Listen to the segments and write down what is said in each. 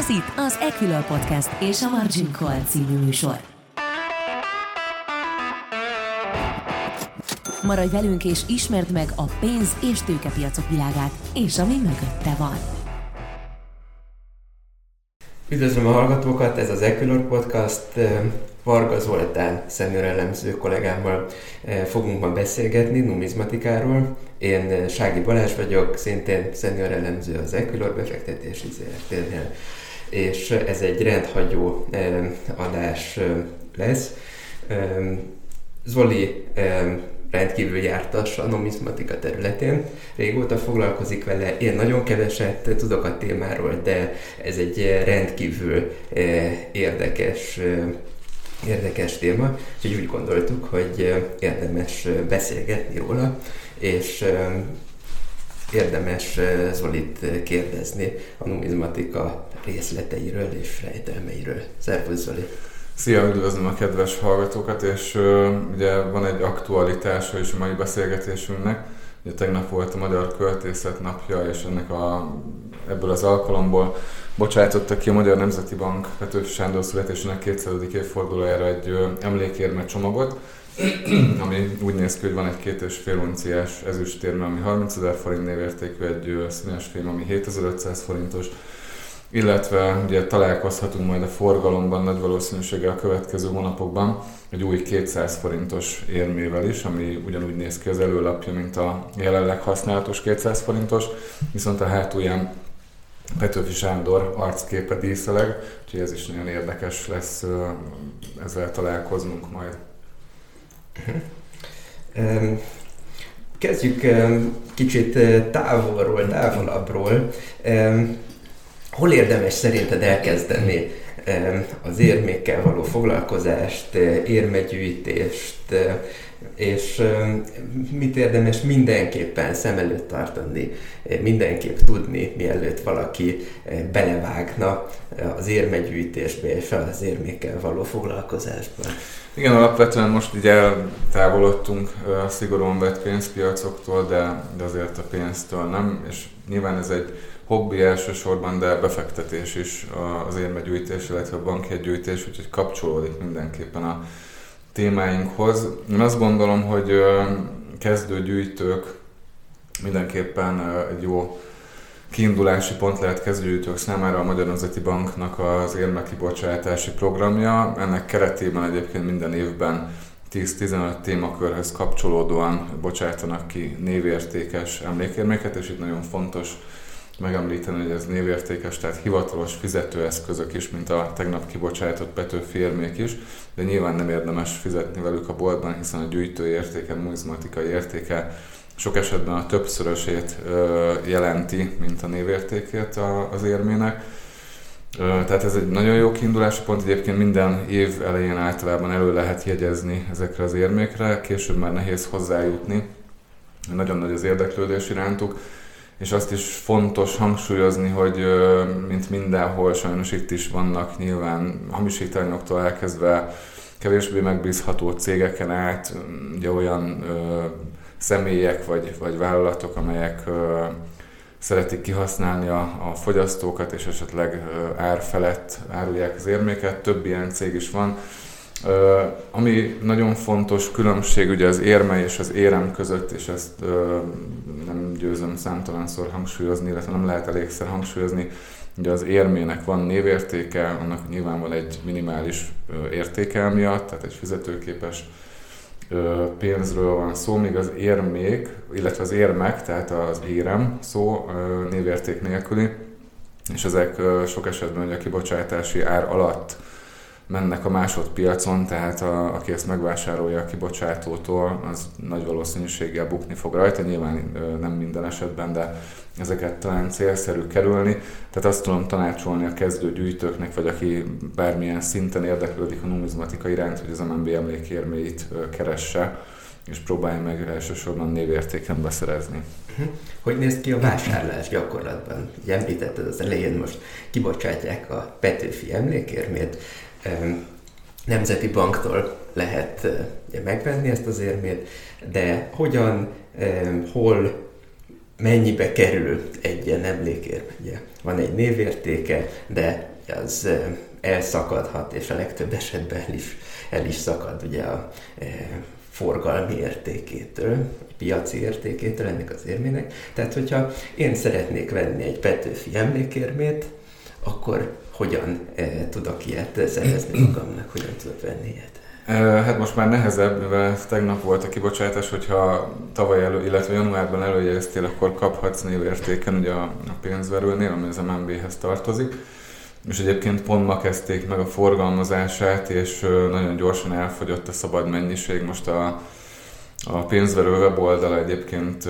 Ez itt az Equilor Podcast és a Margin Call című műsor. Maradj velünk és ismerd meg a pénz- és tőkepiacok világát, és ami mögötte van. Üdvözlöm a hallgatókat, ez az Equilor Podcast. Varga Zoltán szemürelemző kollégámmal fogunk ma beszélgetni numizmatikáról. Én Sági Balázs vagyok, szintén szemürelemző az Equilor befektetési ZRT-nél, és ez egy rendhagyó adás lesz. Zoli rendkívül jártas a numizmatika területén. Régóta foglalkozik vele, én nagyon keveset tudok a témáról, de ez egy rendkívül érdekes érdekes téma, úgyhogy úgy gondoltuk, hogy érdemes beszélgetni róla, és érdemes Zolit kérdezni a numizmatika részleteiről és rejtelmeiről. Szervusz Zoli! Szia, üdvözlöm a kedves hallgatókat, és uh, ugye van egy aktualitása is a mai beszélgetésünknek. Ugye tegnap volt a Magyar Költészet napja, és ennek a, ebből az alkalomból bocsájtotta ki a Magyar Nemzeti Bank Petőfi Sándor születésének 200. évfordulójára egy uh, emlékérme csomagot, ami úgy néz ki, hogy van egy két és fél unciás ezüstérme, ami 30 ezer forint névértékű, egy színes fém, ami 7500 forintos, illetve ugye találkozhatunk majd a forgalomban nagy valószínűséggel a következő hónapokban egy új 200 forintos érmével is, ami ugyanúgy néz ki az előlapja, mint a jelenleg használatos 200 forintos, viszont a hátulján Petőfi Sándor arcképe díszeleg, úgyhogy ez is nagyon érdekes lesz, ezzel találkoznunk majd. Kezdjük kicsit távolról, távolabbról. Hol érdemes szerinted elkezdeni az érmékkel való foglalkozást, érmegyűjtést, és mit érdemes mindenképpen szem előtt tartani, mindenképp tudni, mielőtt valaki belevágna az érmegyűjtésbe és az érmékkel való foglalkozásba. Igen, alapvetően most így eltávolodtunk a szigorúan vett pénzpiacoktól, de, de azért a pénztől nem, és nyilván ez egy hobbi elsősorban, de befektetés is az érmegyűjtés, illetve a bankjegygyűjtés, úgyhogy kapcsolódik mindenképpen a témáinkhoz. Én azt gondolom, hogy kezdő mindenképpen egy jó kiindulási pont lehet kezdőgyűjtők számára a Magyar Nemzeti Banknak az érmekibocsátási programja. Ennek keretében egyébként minden évben 10-15 témakörhöz kapcsolódóan bocsátanak ki névértékes emlékérméket, és itt nagyon fontos megemlíteni, hogy ez névértékes, tehát hivatalos fizetőeszközök is, mint a tegnap kibocsátott Petőfi érmék is, de nyilván nem érdemes fizetni velük a boltban, hiszen a gyűjtő értéke, numizmatikai értéke sok esetben a többszörösét jelenti, mint a névértékét az érmének. Tehát ez egy nagyon jó kiindulási pont, egyébként minden év elején általában elő lehet jegyezni ezekre az érmékre, később már nehéz hozzájutni, nagyon nagy az érdeklődés irántuk és azt is fontos hangsúlyozni, hogy mint mindenhol, sajnos itt is vannak nyilván hamisítványoktól elkezdve kevésbé megbízható cégeken át, ugye olyan ö, személyek vagy, vagy vállalatok, amelyek ö, szeretik kihasználni a, a fogyasztókat, és esetleg ár felett árulják az érméket. Több ilyen cég is van. Ami nagyon fontos különbség ugye az érme és az érem között, és ezt nem győzöm számtalanszor hangsúlyozni, illetve nem lehet elégszer hangsúlyozni, ugye az érmének van névértéke, annak nyilván van egy minimális értéke miatt, tehát egy fizetőképes pénzről van szó, míg az érmék, illetve az érmek, tehát az érem szó névérték nélküli, és ezek sok esetben ugye a kibocsátási ár alatt mennek a másodpiacon, tehát a, aki ezt megvásárolja a kibocsátótól, az nagy valószínűséggel bukni fog rajta, nyilván nem minden esetben, de ezeket talán célszerű kerülni. Tehát azt tudom tanácsolni a kezdő gyűjtőknek, vagy aki bármilyen szinten érdeklődik a numizmatika iránt, hogy az MNB emlékérméit keresse, és próbálja meg elsősorban névértéken beszerezni. Mhm. Hogy néz ki a vásárlás gyakorlatban? Ugye említetted az elején, most kibocsátják a Petőfi emlékérmét, Nemzeti Banktól lehet megvenni ezt az érmét, de hogyan, hol mennyibe kerül egy ilyen emlékérme. Ugye van egy névértéke, de az elszakadhat, és a legtöbb esetben el is, el is szakad ugye a forgalmi értékétől, a piaci értékétől ennek az érmének. Tehát, hogyha én szeretnék venni egy Petőfi emlékérmét, akkor hogyan eh, tudok ilyet szerezni magamnak, hogyan tudok venni ilyet? Hát most már nehezebb, mivel tegnap volt a kibocsátás, hogyha tavaly elő, illetve januárban előjegyeztél, akkor kaphatsz névértéken ugye a, a pénzverőnél, ami az MNB-hez tartozik. És egyébként pont ma kezdték meg a forgalmazását, és nagyon gyorsan elfogyott a szabad mennyiség. Most a, a pénzverő weboldala egyébként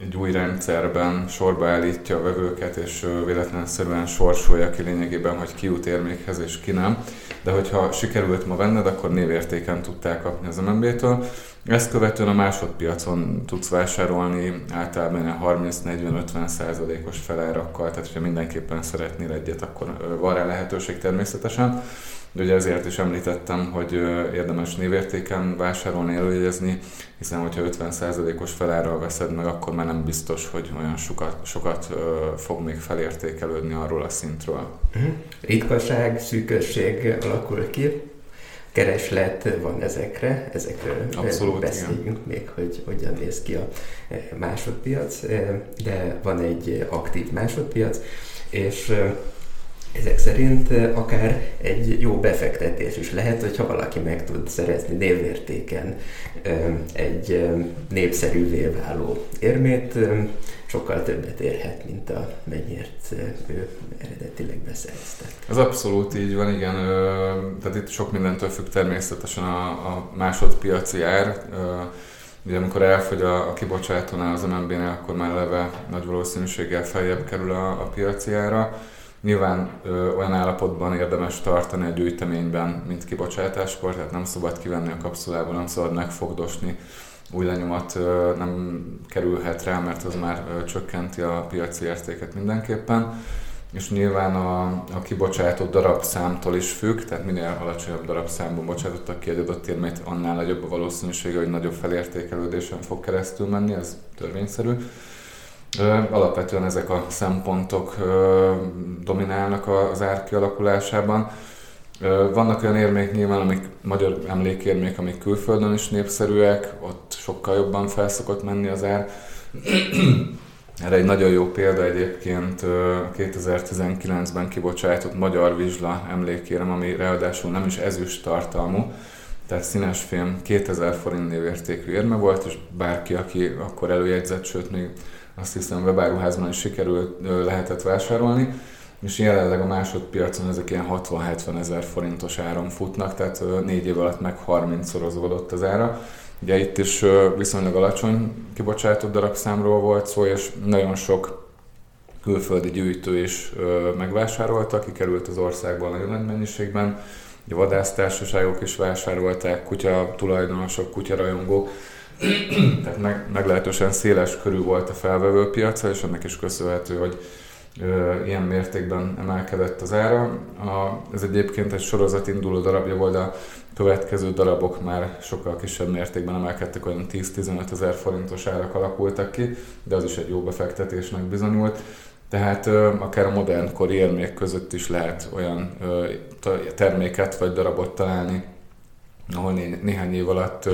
egy új rendszerben sorba állítja a vevőket, és véletlenszerűen sorsolja ki lényegében, hogy ki jut érmékhez és ki nem. De hogyha sikerült ma venned, akkor névértéken tudták kapni az MNB-től. Ezt követően a másodpiacon tudsz vásárolni általában 30-40-50 százalékos felárakkal, tehát ha mindenképpen szeretnél egyet, akkor van rá lehetőség természetesen. De ugye ezért is említettem, hogy érdemes névértéken vásárolni, előjegyezni, hiszen hogyha 50%-os felárral veszed meg, akkor már nem biztos, hogy olyan sokat, sokat fog még felértékelődni arról a szintről. Uh-huh. Ritkaság, szűkösség alakul ki, kereslet van ezekre, ezekről Abszolút, beszéljünk igen. még, hogy hogyan néz ki a másodpiac, de van egy aktív másodpiac, és ezek szerint akár egy jó befektetés is lehet, hogyha valaki meg tud szerezni névértéken egy népszerűvé váló érmét, sokkal többet érhet, mint a mennyiért ő eredetileg beszerezte. Ez abszolút így van, igen. Tehát itt sok mindentől függ természetesen a, a másodpiaci ár. Ugye amikor elfogy a, a kibocsátónál, az MNB-nél, akkor már leve nagy valószínűséggel feljebb kerül a, a piaci ára Nyilván ö, olyan állapotban érdemes tartani a gyűjteményben, mint kibocsátáskor, tehát nem szabad kivenni a kapszulából, nem szabad megfogdosni, új lenyomat ö, nem kerülhet rá, mert az már ö, csökkenti a piaci értéket mindenképpen. És nyilván a, a kibocsátott darabszámtól is függ, tehát minél alacsonyabb darabszámban bocsátottak ki egy adott érmét, annál nagyobb a valószínűsége, hogy nagyobb felértékelődésen fog keresztül menni, ez törvényszerű. Alapvetően ezek a szempontok dominálnak az ár kialakulásában. Vannak olyan érmék nyilván, amik magyar emlékérmék, amik külföldön is népszerűek, ott sokkal jobban felszokott menni az ár. Erre egy nagyon jó példa egyébként 2019-ben kibocsátott Magyar Vizsla emlékérem, ami ráadásul nem is ezüst tartalmú, tehát színes film 2000 forint névértékű érme volt, és bárki, aki akkor előjegyzett, sőt még azt hiszem webáruházban is sikerült, lehetett vásárolni, és jelenleg a másodpiacon ezek ilyen 60-70 ezer forintos áron futnak, tehát négy év alatt meg 30-szorozódott az ára. Ugye itt is viszonylag alacsony kibocsátott darabszámról volt szó, és nagyon sok külföldi gyűjtő is megvásárolta, kikerült az országból nagyon nagy mennyiségben. Ugye vadásztársaságok is vásárolták, kutya tulajdonosok, kutyarajongók, tehát meg, meglehetősen széles körű volt a felvevő piaca, és ennek is köszönhető, hogy ö, ilyen mértékben emelkedett az ára. A, ez egyébként egy sorozat induló darabja volt, a következő darabok már sokkal kisebb mértékben emelkedtek, olyan 10-15 ezer forintos árak alakultak ki, de az is egy jó befektetésnek bizonyult. Tehát ö, akár a modern kori érmék között is lehet olyan ö, terméket vagy darabot találni, ahol né- néhány év alatt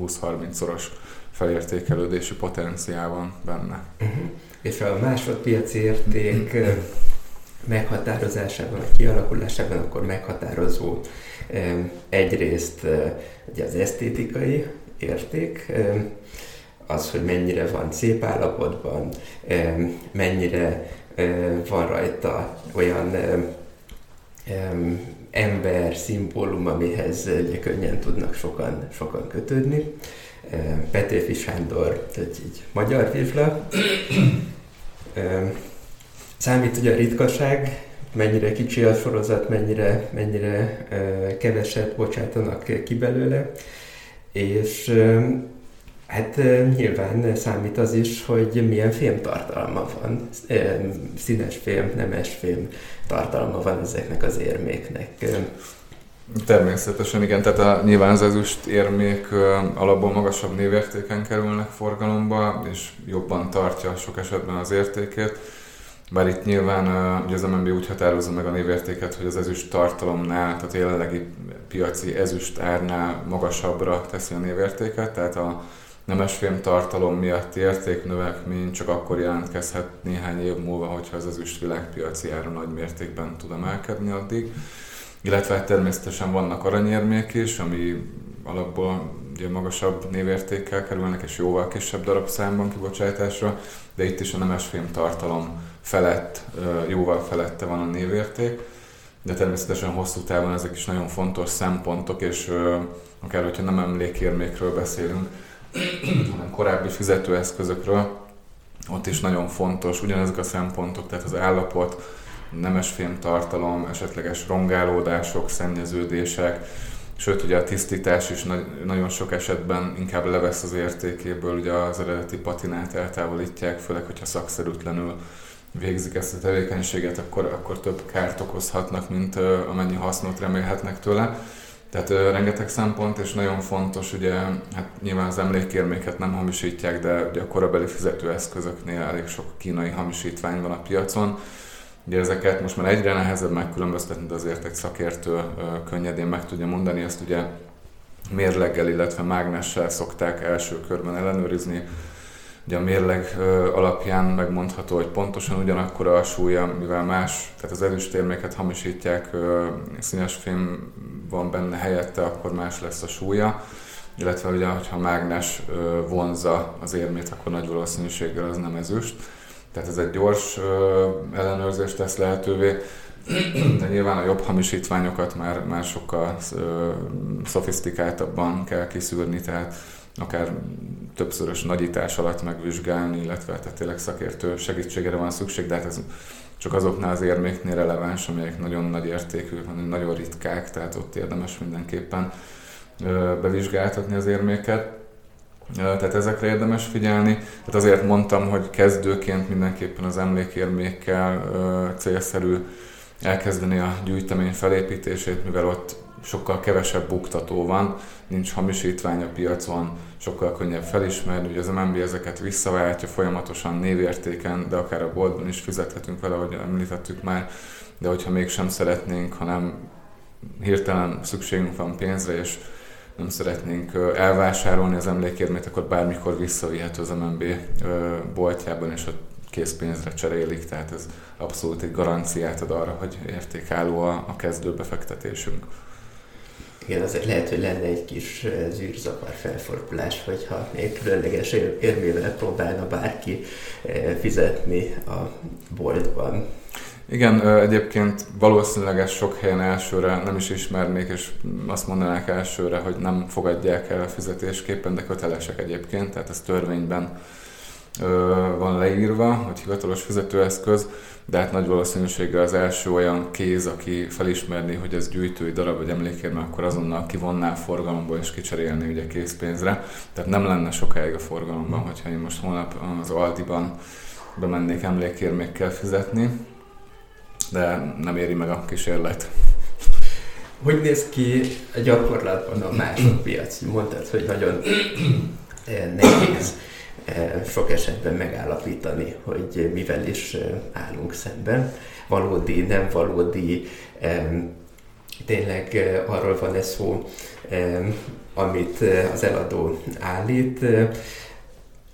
20-30-szoros felértékelődési potenciál van benne. Uh-huh. És a másodpiaci érték meghatározásában, vagy kialakulásában akkor meghatározó egyrészt ugye az esztétikai érték, az, hogy mennyire van szép állapotban, mennyire van rajta olyan ember, szimbólum, amihez ugye könnyen tudnak sokan, sokan kötődni. Petőfi Sándor, tehát így magyar vizsla. Számít ugye a ritkaság, mennyire kicsi a sorozat, mennyire, mennyire keveset bocsátanak ki belőle, és Hát nyilván számít az is, hogy milyen fémtartalma van. Színes fém, nemes fém tartalma van ezeknek az érméknek. Természetesen igen, tehát a, nyilván az ezüst érmék alapból magasabb névértéken kerülnek forgalomba, és jobban tartja sok esetben az értékét. Bár itt nyilván ugye az MNB úgy határozza meg a névértéket, hogy az ezüst tartalomnál, tehát a jelenlegi piaci ezüst árnál magasabbra teszi a névértéket, tehát a nemesfém tartalom miatt értéknövekmény csak akkor jelentkezhet néhány év múlva, hogyha az ezüst világpiaci ára nagy mértékben tud emelkedni addig. Illetve természetesen vannak aranyérmék is, ami alapból ugye magasabb névértékkel kerülnek, és jóval kisebb darabszámban kibocsátásra, de itt is a nemesfém tartalom felett, jóval felette van a névérték, de természetesen hosszú távon ezek is nagyon fontos szempontok, és akár hogyha nem emlékérmékről beszélünk, hanem korábbi fizetőeszközökről, ott is nagyon fontos ugyanezek a szempontok, tehát az állapot, nemesfém tartalom, esetleges rongálódások, szennyeződések, sőt ugye a tisztítás is nagyon sok esetben inkább levesz az értékéből, ugye az eredeti patinát eltávolítják, főleg, hogyha szakszerűtlenül végzik ezt a tevékenységet, akkor, akkor több kárt okozhatnak, mint amennyi hasznot remélhetnek tőle. Tehát ö, rengeteg szempont, és nagyon fontos, ugye, hát nyilván az emlékérméket nem hamisítják, de ugye a korabeli fizetőeszközöknél elég sok kínai hamisítvány van a piacon. Ugye ezeket most már egyre nehezebb megkülönböztetni, de azért egy szakértő ö, könnyedén meg tudja mondani, ezt ugye mérleggel, illetve mágnessel szokták első körben ellenőrizni, Ugye a mérleg alapján megmondható, hogy pontosan ugyanakkor a súlya, mivel más, tehát az ezüstérméket hamisítják, színes fém van benne helyette, akkor más lesz a súlya illetve ugye, ha mágnes vonza az érmét, akkor nagy valószínűséggel az nem ezüst. Tehát ez egy gyors ellenőrzést tesz lehetővé, de nyilván a jobb hamisítványokat már, már sokkal szofisztikáltabban kell kiszűrni, tehát akár többszörös nagyítás alatt megvizsgálni, illetve tehát tényleg szakértő segítségére van szükség, de hát ez csak azoknál az érméknél releváns, amelyek nagyon nagy értékű, nagyon ritkák, tehát ott érdemes mindenképpen bevizsgáltatni az érméket. Tehát ezekre érdemes figyelni. Tehát azért mondtam, hogy kezdőként mindenképpen az emlékérmékkel célszerű elkezdeni a gyűjtemény felépítését, mivel ott sokkal kevesebb buktató van, nincs hamisítvány a piacon, sokkal könnyebb felismerni, hogy az MNB ezeket visszaváltja folyamatosan névértéken, de akár a boltban is fizethetünk vele, ahogy említettük már, de hogyha mégsem szeretnénk, hanem hirtelen szükségünk van pénzre, és nem szeretnénk elvásárolni az emlékérmét, akkor bármikor visszavihető az MNB boltjában, és ott készpénzre cserélik, tehát ez abszolút egy garanciát ad arra, hogy értékálló a, a kezdő befektetésünk. Igen, azért lehet, hogy lenne egy kis zűrzavar felfordulás, hogyha még különleges érmével próbálna bárki fizetni a boltban. Igen, egyébként valószínűleg ez sok helyen elsőre nem is ismernék, és azt mondanák elsőre, hogy nem fogadják el a fizetésképpen, de kötelesek egyébként, tehát ez törvényben van leírva, hogy hivatalos fizetőeszköz, de hát nagy valószínűséggel az első olyan kéz, aki felismerni, hogy ez gyűjtői darab vagy emlékérme, akkor azonnal kivonná a forgalomból és kicserélni ugye készpénzre. Tehát nem lenne sokáig a forgalomban, hogyha én most holnap az Aldiban bemennék emlékérmékkel fizetni, de nem éri meg a kísérlet. Hogy néz ki a gyakorlatban a másodpiac? Mondtad, hogy nagyon nehéz sok esetben megállapítani, hogy mivel is állunk szemben. Valódi, nem valódi, tényleg arról van ez szó, amit az eladó állít,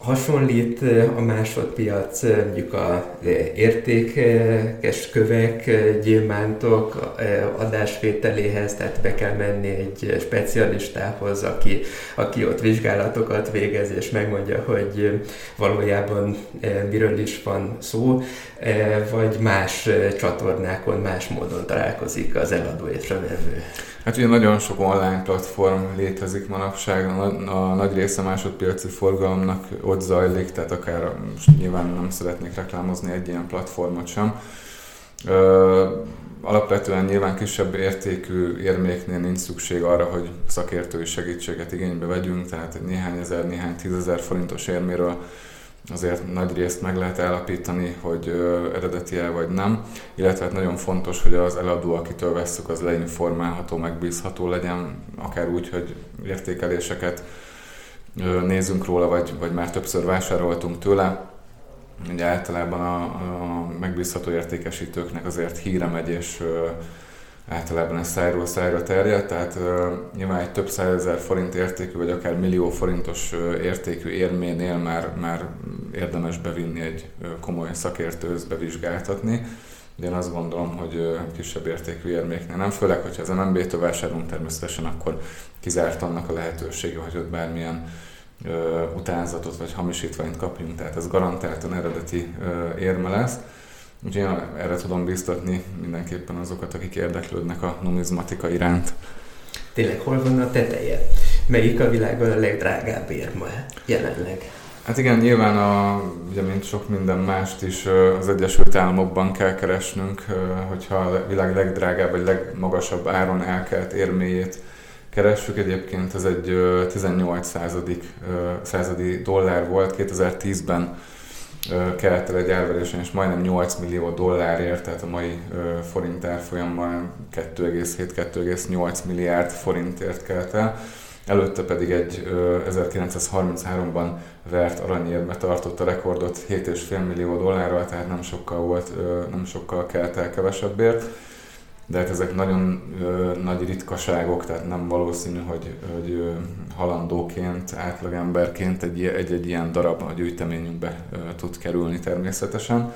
hasonlít a másodpiac mondjuk a értékes kövek, gyémántok adásvételéhez, tehát be kell menni egy specialistához, aki, aki ott vizsgálatokat végez, és megmondja, hogy valójában miről is van szó, vagy más csatornákon, más módon találkozik az eladó és a vevő. Hát ugye nagyon sok online platform létezik manapság, a, a nagy része másodpiaci forgalomnak ott zajlik, tehát akár most nyilván nem szeretnék reklámozni egy ilyen platformot sem. Ö, alapvetően nyilván kisebb értékű érméknél nincs szükség arra, hogy szakértői segítséget igénybe vegyünk, tehát egy néhány ezer, néhány tízezer forintos érméről azért nagy részt meg lehet állapítani, hogy eredeti el vagy nem, illetve hát nagyon fontos, hogy az eladó, akitől vesszük, az leinformálható, megbízható legyen, akár úgy, hogy értékeléseket nézzünk róla, vagy, vagy már többször vásároltunk tőle. Ugye általában a, a megbízható értékesítőknek azért híre megy, és általában ez szájról szájra terjed, tehát uh, nyilván egy több százezer forint értékű, vagy akár millió forintos uh, értékű érménél már, már érdemes bevinni egy uh, komoly szakértőhöz bevizsgáltatni. De én azt gondolom, hogy uh, kisebb értékű érméknél nem, főleg, hogyha az MNB-től vásárolunk természetesen, akkor kizárt annak a lehetősége, hogy ott bármilyen uh, utánzatot vagy hamisítványt kapjunk, tehát ez garantáltan eredeti uh, érme lesz. Úgyhogy én erre tudom biztatni mindenképpen azokat, akik érdeklődnek a numizmatika iránt. Tényleg hol van a teteje? Melyik a világon a legdrágább érma jelenleg? Hát igen, nyilván a, ugye mint sok minden mást is az Egyesült Államokban kell keresnünk, hogyha a világ legdrágább vagy legmagasabb áron elkelt érméjét keressük. Egyébként ez egy 18 századik, századi dollár volt 2010-ben kelt el egy árverésen, és majdnem 8 millió dollárért, tehát a mai forint árfolyammal 2,7-2,8 milliárd forintért kelt el. Előtte pedig egy 1933-ban vert aranyérme tartott a rekordot 7,5 millió dollárral, tehát nem sokkal volt, nem sokkal kelt el kevesebbért de hát ezek nagyon ö, nagy ritkaságok, tehát nem valószínű, hogy, hogy ö, halandóként, átlagemberként egy, egy, egy ilyen darab a gyűjteményünkbe ö, tud kerülni természetesen.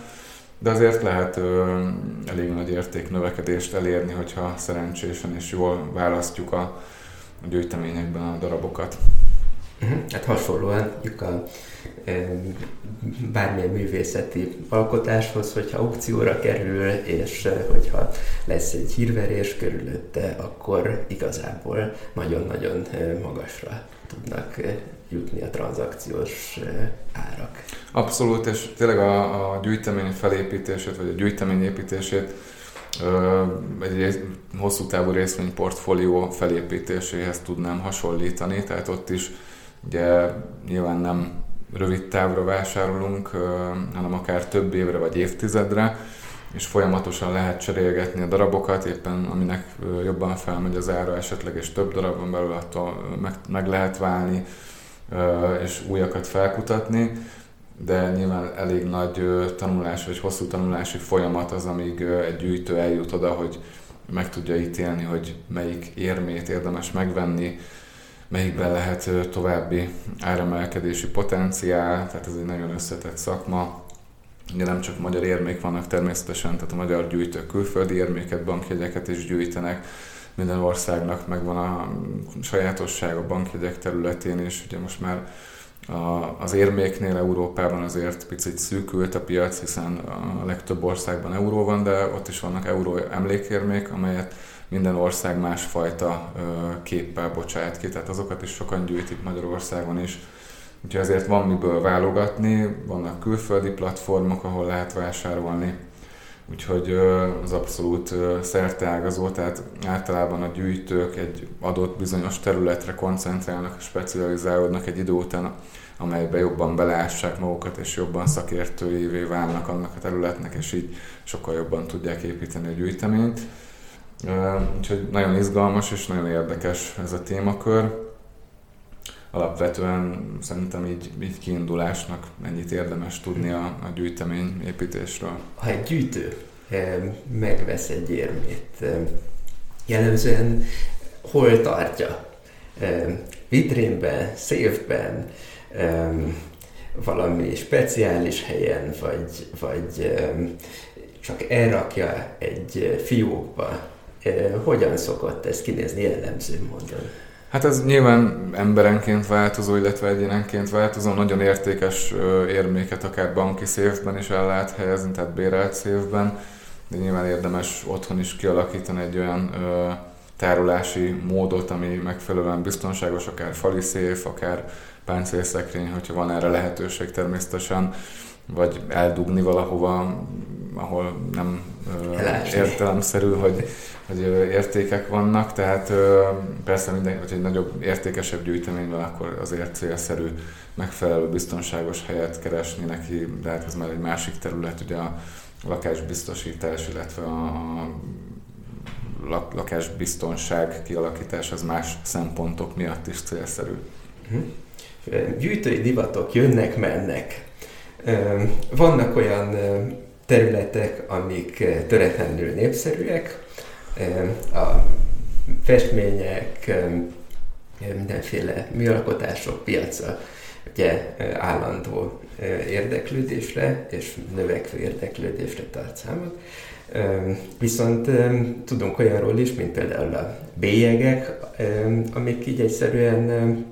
De azért lehet ö, elég nagy értéknövekedést elérni, hogyha szerencsésen és jól választjuk a, a gyűjteményekben a darabokat. Uh-huh. Hát hasonlóan a bármilyen művészeti alkotáshoz, hogyha aukcióra kerül, és hogyha lesz egy hírverés körülötte, akkor igazából nagyon-nagyon magasra tudnak jutni a tranzakciós árak. Abszolút, és tényleg a, a gyűjtemény felépítését, vagy a gyűjtemény építését egy hosszú távú részvényportfólió felépítéséhez tudnám hasonlítani, tehát ott is ugye nyilván nem rövid távra vásárolunk, hanem akár több évre vagy évtizedre, és folyamatosan lehet cserélgetni a darabokat, éppen aminek jobban felmegy az ára, esetleg és több darabon belül attól meg, meg lehet válni, és újakat felkutatni, de nyilván elég nagy tanulás vagy hosszú tanulási folyamat az, amíg egy gyűjtő eljut oda, hogy meg tudja ítélni, hogy melyik érmét érdemes megvenni, melyikben lehet további áremelkedési potenciál, tehát ez egy nagyon összetett szakma. Ugye nem csak magyar érmék vannak természetesen, tehát a magyar gyűjtők külföldi érméket, bankjegyeket is gyűjtenek, minden országnak megvan a sajátosság a bankjegyek területén, és ugye most már a, az érméknél Európában azért picit szűkült a piac, hiszen a legtöbb országban euró van, de ott is vannak euró emlékérmék, amelyet minden ország másfajta képpel bocsát ki, tehát azokat is sokan gyűjtik Magyarországon is. Úgyhogy azért van miből válogatni, vannak külföldi platformok, ahol lehet vásárolni, úgyhogy az abszolút szerteágazó, tehát általában a gyűjtők egy adott bizonyos területre koncentrálnak, specializálódnak egy idő után, amelybe jobban beleássák magukat, és jobban szakértőjévé válnak annak a területnek, és így sokkal jobban tudják építeni a gyűjteményt. Úgyhogy nagyon izgalmas és nagyon érdekes ez a témakör. Alapvetően szerintem így, így kiindulásnak mennyit érdemes tudni a, a gyűjtemény építésről. Ha egy gyűjtő megvesz egy érmét, jellemzően hol tartja? Vitrínben, széfben, valami speciális helyen, vagy, vagy csak elrakja egy fiókba, hogyan szokott ez kinézni jellemző módon? Hát ez nyilván emberenként változó, illetve egyénenként változó. Nagyon értékes érméket akár banki széfben is el lehet helyezni, tehát bérelt széfben, de nyilván érdemes otthon is kialakítani egy olyan ö, tárolási módot, ami megfelelően biztonságos, akár fali széf, akár páncélszekrény, hogyha van erre lehetőség természetesen, vagy eldugni valahova, ahol nem Elásni. értelemszerű, hogy, hogy értékek vannak, tehát persze mindenki, hogy egy nagyobb, értékesebb gyűjtemény van, akkor azért célszerű megfelelő biztonságos helyet keresni neki, de hát ez már egy másik terület, ugye a lakásbiztosítás, illetve a lakásbiztonság kialakítás az más szempontok miatt is célszerű. Mhm. Gyűjtői divatok jönnek, mennek. Vannak olyan területek, amik töretlenül népszerűek, a festmények, mindenféle műalkotások piaca ugye állandó érdeklődésre és növekvő érdeklődésre tart számot. Viszont tudunk olyanról is, mint például a bélyegek, amik így egyszerűen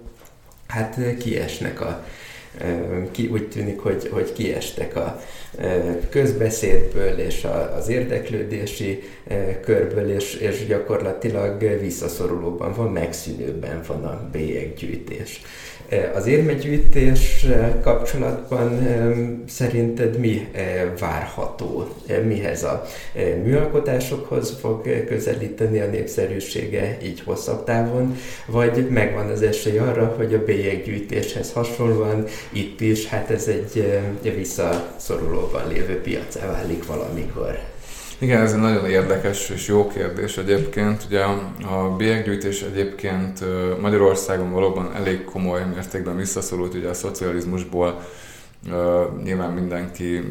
hát kiesnek a ki, úgy tűnik, hogy, hogy kiestek a közbeszédből és az érdeklődési körből, és, és gyakorlatilag visszaszorulóban van, megszűnőben van a bélyeggyűjtés. Az érmegyűjtés kapcsolatban szerinted mi várható? Mihez a műalkotásokhoz fog közelíteni a népszerűsége így hosszabb távon, vagy megvan az esély arra, hogy a bélyeggyűjtéshez hasonlóan itt is, hát ez egy visszaszorulóban lévő piacá válik valamikor? Igen, ez egy nagyon érdekes és jó kérdés egyébként. Ugye a bélyeggyűjtés egyébként Magyarországon valóban elég komoly mértékben visszaszorult ugye a szocializmusból. Nyilván mindenki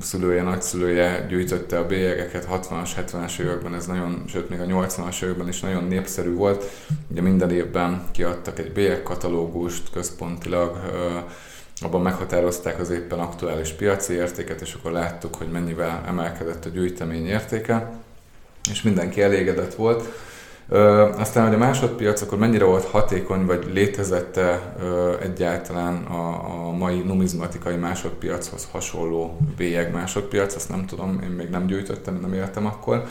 szülője, nagyszülője gyűjtötte a bélyegeket 60-as, 70-es években, ez nagyon, sőt még a 80-as években is nagyon népszerű volt. Ugye minden évben kiadtak egy bélyegkatalógust központilag, abban meghatározták az éppen aktuális piaci értéket, és akkor láttuk, hogy mennyivel emelkedett a gyűjtemény értéke, és mindenki elégedett volt. Ö, aztán, hogy a másodpiac akkor mennyire volt hatékony, vagy létezette ö, egyáltalán a, a mai numizmatikai másodpiachoz hasonló bélyeg másodpiac, azt nem tudom, én még nem gyűjtöttem, nem éltem akkor.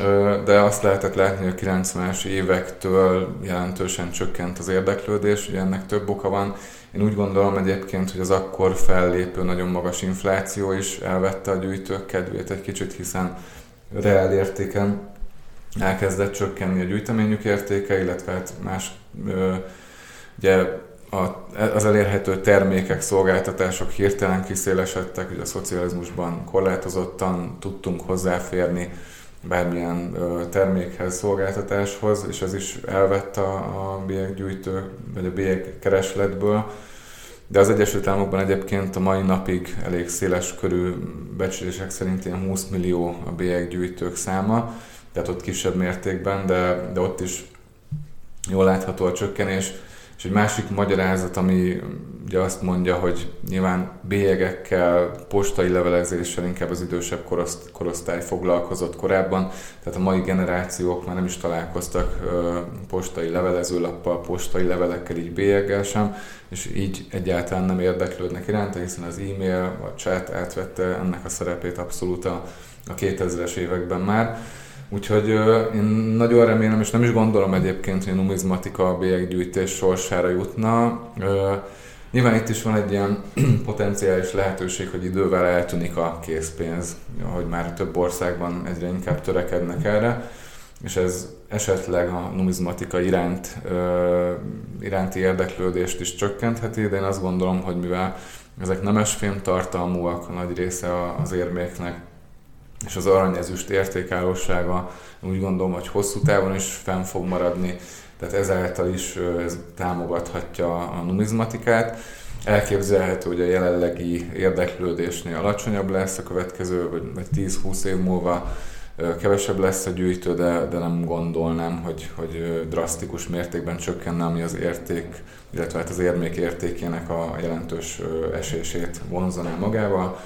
Ö, de azt lehetett látni, hogy a 90-es évektől jelentősen csökkent az érdeklődés, ugye ennek több oka van. Én úgy gondolom egyébként, hogy az akkor fellépő nagyon magas infláció is elvette a gyűjtők kedvét egy kicsit, hiszen reál értéken elkezdett csökkenni a gyűjteményük értéke, illetve hát más ugye az elérhető termékek, szolgáltatások hirtelen kiszélesedtek, ugye a szocializmusban korlátozottan tudtunk hozzáférni bármilyen termékhez, szolgáltatáshoz, és ez is elvett a, a bélyeggyűjtő, vagy a bélyeg keresletből. De az Egyesült Államokban egyébként a mai napig elég széles körű becslések szerint ilyen 20 millió a bélyeggyűjtők száma, tehát ott kisebb mértékben, de, de ott is jól látható a csökkenés. És egy másik magyarázat, ami ugye azt mondja, hogy nyilván bélyegekkel, postai levelezéssel inkább az idősebb koroszt, korosztály foglalkozott korábban, tehát a mai generációk már nem is találkoztak postai levelezőlappal, postai levelekkel, így bélyeggel sem, és így egyáltalán nem érdeklődnek iránta, hiszen az e-mail, a chat átvette ennek a szerepét abszolút a 2000-es években már. Úgyhogy én nagyon remélem, és nem is gondolom egyébként, hogy a numizmatika a bélyeggyűjtés sorsára jutna. Nyilván itt is van egy ilyen potenciális lehetőség, hogy idővel eltűnik a készpénz, hogy már több országban egyre inkább törekednek erre, és ez esetleg a numizmatika iránt, iránti érdeklődést is csökkentheti, de én azt gondolom, hogy mivel ezek nemesfém tartalmúak, a nagy része az érméknek, és az aranyezüst értékállósága úgy gondolom, hogy hosszú távon is fenn fog maradni, tehát ezáltal is ez támogathatja a numizmatikát. Elképzelhető, hogy a jelenlegi érdeklődésnél alacsonyabb lesz a következő, vagy 10-20 év múlva kevesebb lesz a gyűjtő, de, de nem gondolnám, hogy, hogy drasztikus mértékben csökkenne, ami az érték, illetve hát az érmék értékének a jelentős esését vonzaná magával.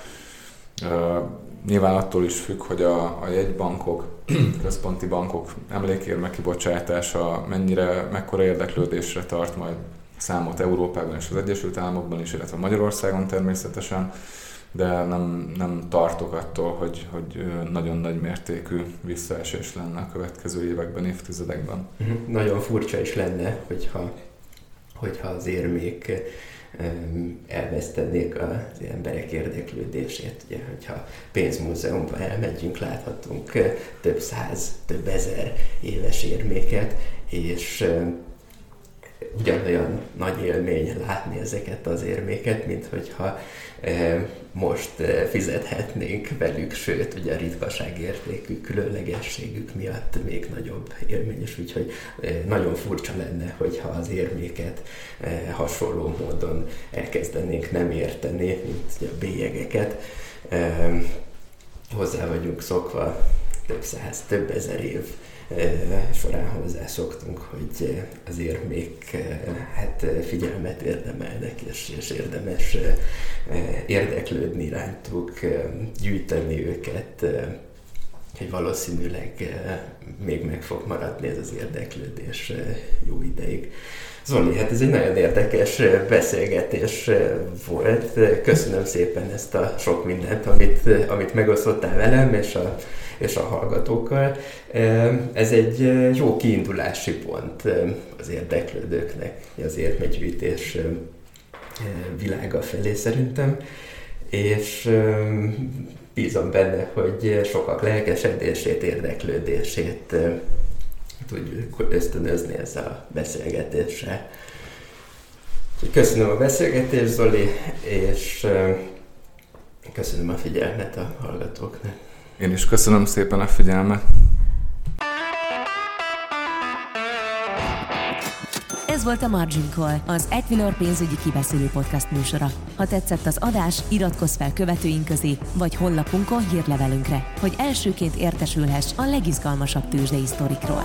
Nyilván attól is függ, hogy a, a jegybankok, központi bankok emlékérme kibocsátása mennyire, mekkora érdeklődésre tart majd számot Európában és az Egyesült Államokban is, illetve Magyarországon természetesen, de nem, nem tartok attól, hogy, hogy nagyon nagy mértékű visszaesés lenne a következő években, évtizedekben. Uh-huh. Nagyon furcsa is lenne, hogyha, hogyha az érmék elvesztenék az emberek érdeklődését. Ugye, hogyha pénzmúzeumban elmegyünk, láthatunk több száz, több ezer éves érméket, és ugyanolyan nagy élmény látni ezeket az érméket, mint hogyha most fizethetnénk velük, sőt, ugye a ritkaság értékük, különlegességük miatt még nagyobb élményes, úgyhogy nagyon furcsa lenne, hogyha az érméket hasonló módon elkezdenénk nem érteni, mint a bélyegeket. Hozzá vagyunk szokva több száz, több ezer év során hozzászoktunk, hogy azért még hát figyelmet érdemelnek, és, és érdemes érdeklődni rántuk, gyűjteni őket, hogy valószínűleg még meg fog maradni ez az érdeklődés jó ideig. Zoli, hát ez egy nagyon érdekes beszélgetés volt. Köszönöm szépen ezt a sok mindent, amit, amit megosztottál velem, és a és a hallgatókkal. Ez egy jó kiindulási pont az érdeklődőknek, az érmegyűjtés világa felé szerintem, és bízom benne, hogy sokak lelkesedését, érdeklődését tudjuk ösztönözni ezzel a beszélgetéssel. Köszönöm a beszélgetést, Zoli, és köszönöm a figyelmet a hallgatóknak. Én is köszönöm szépen a figyelmet. Ez volt a Margin Call, az Equilor pénzügyi kibeszélő podcast műsora. Ha tetszett az adás, iratkozz fel követőink közé, vagy honlapunkon hírlevelünkre, hogy elsőként értesülhess a legizgalmasabb tőzsdei sztorikról.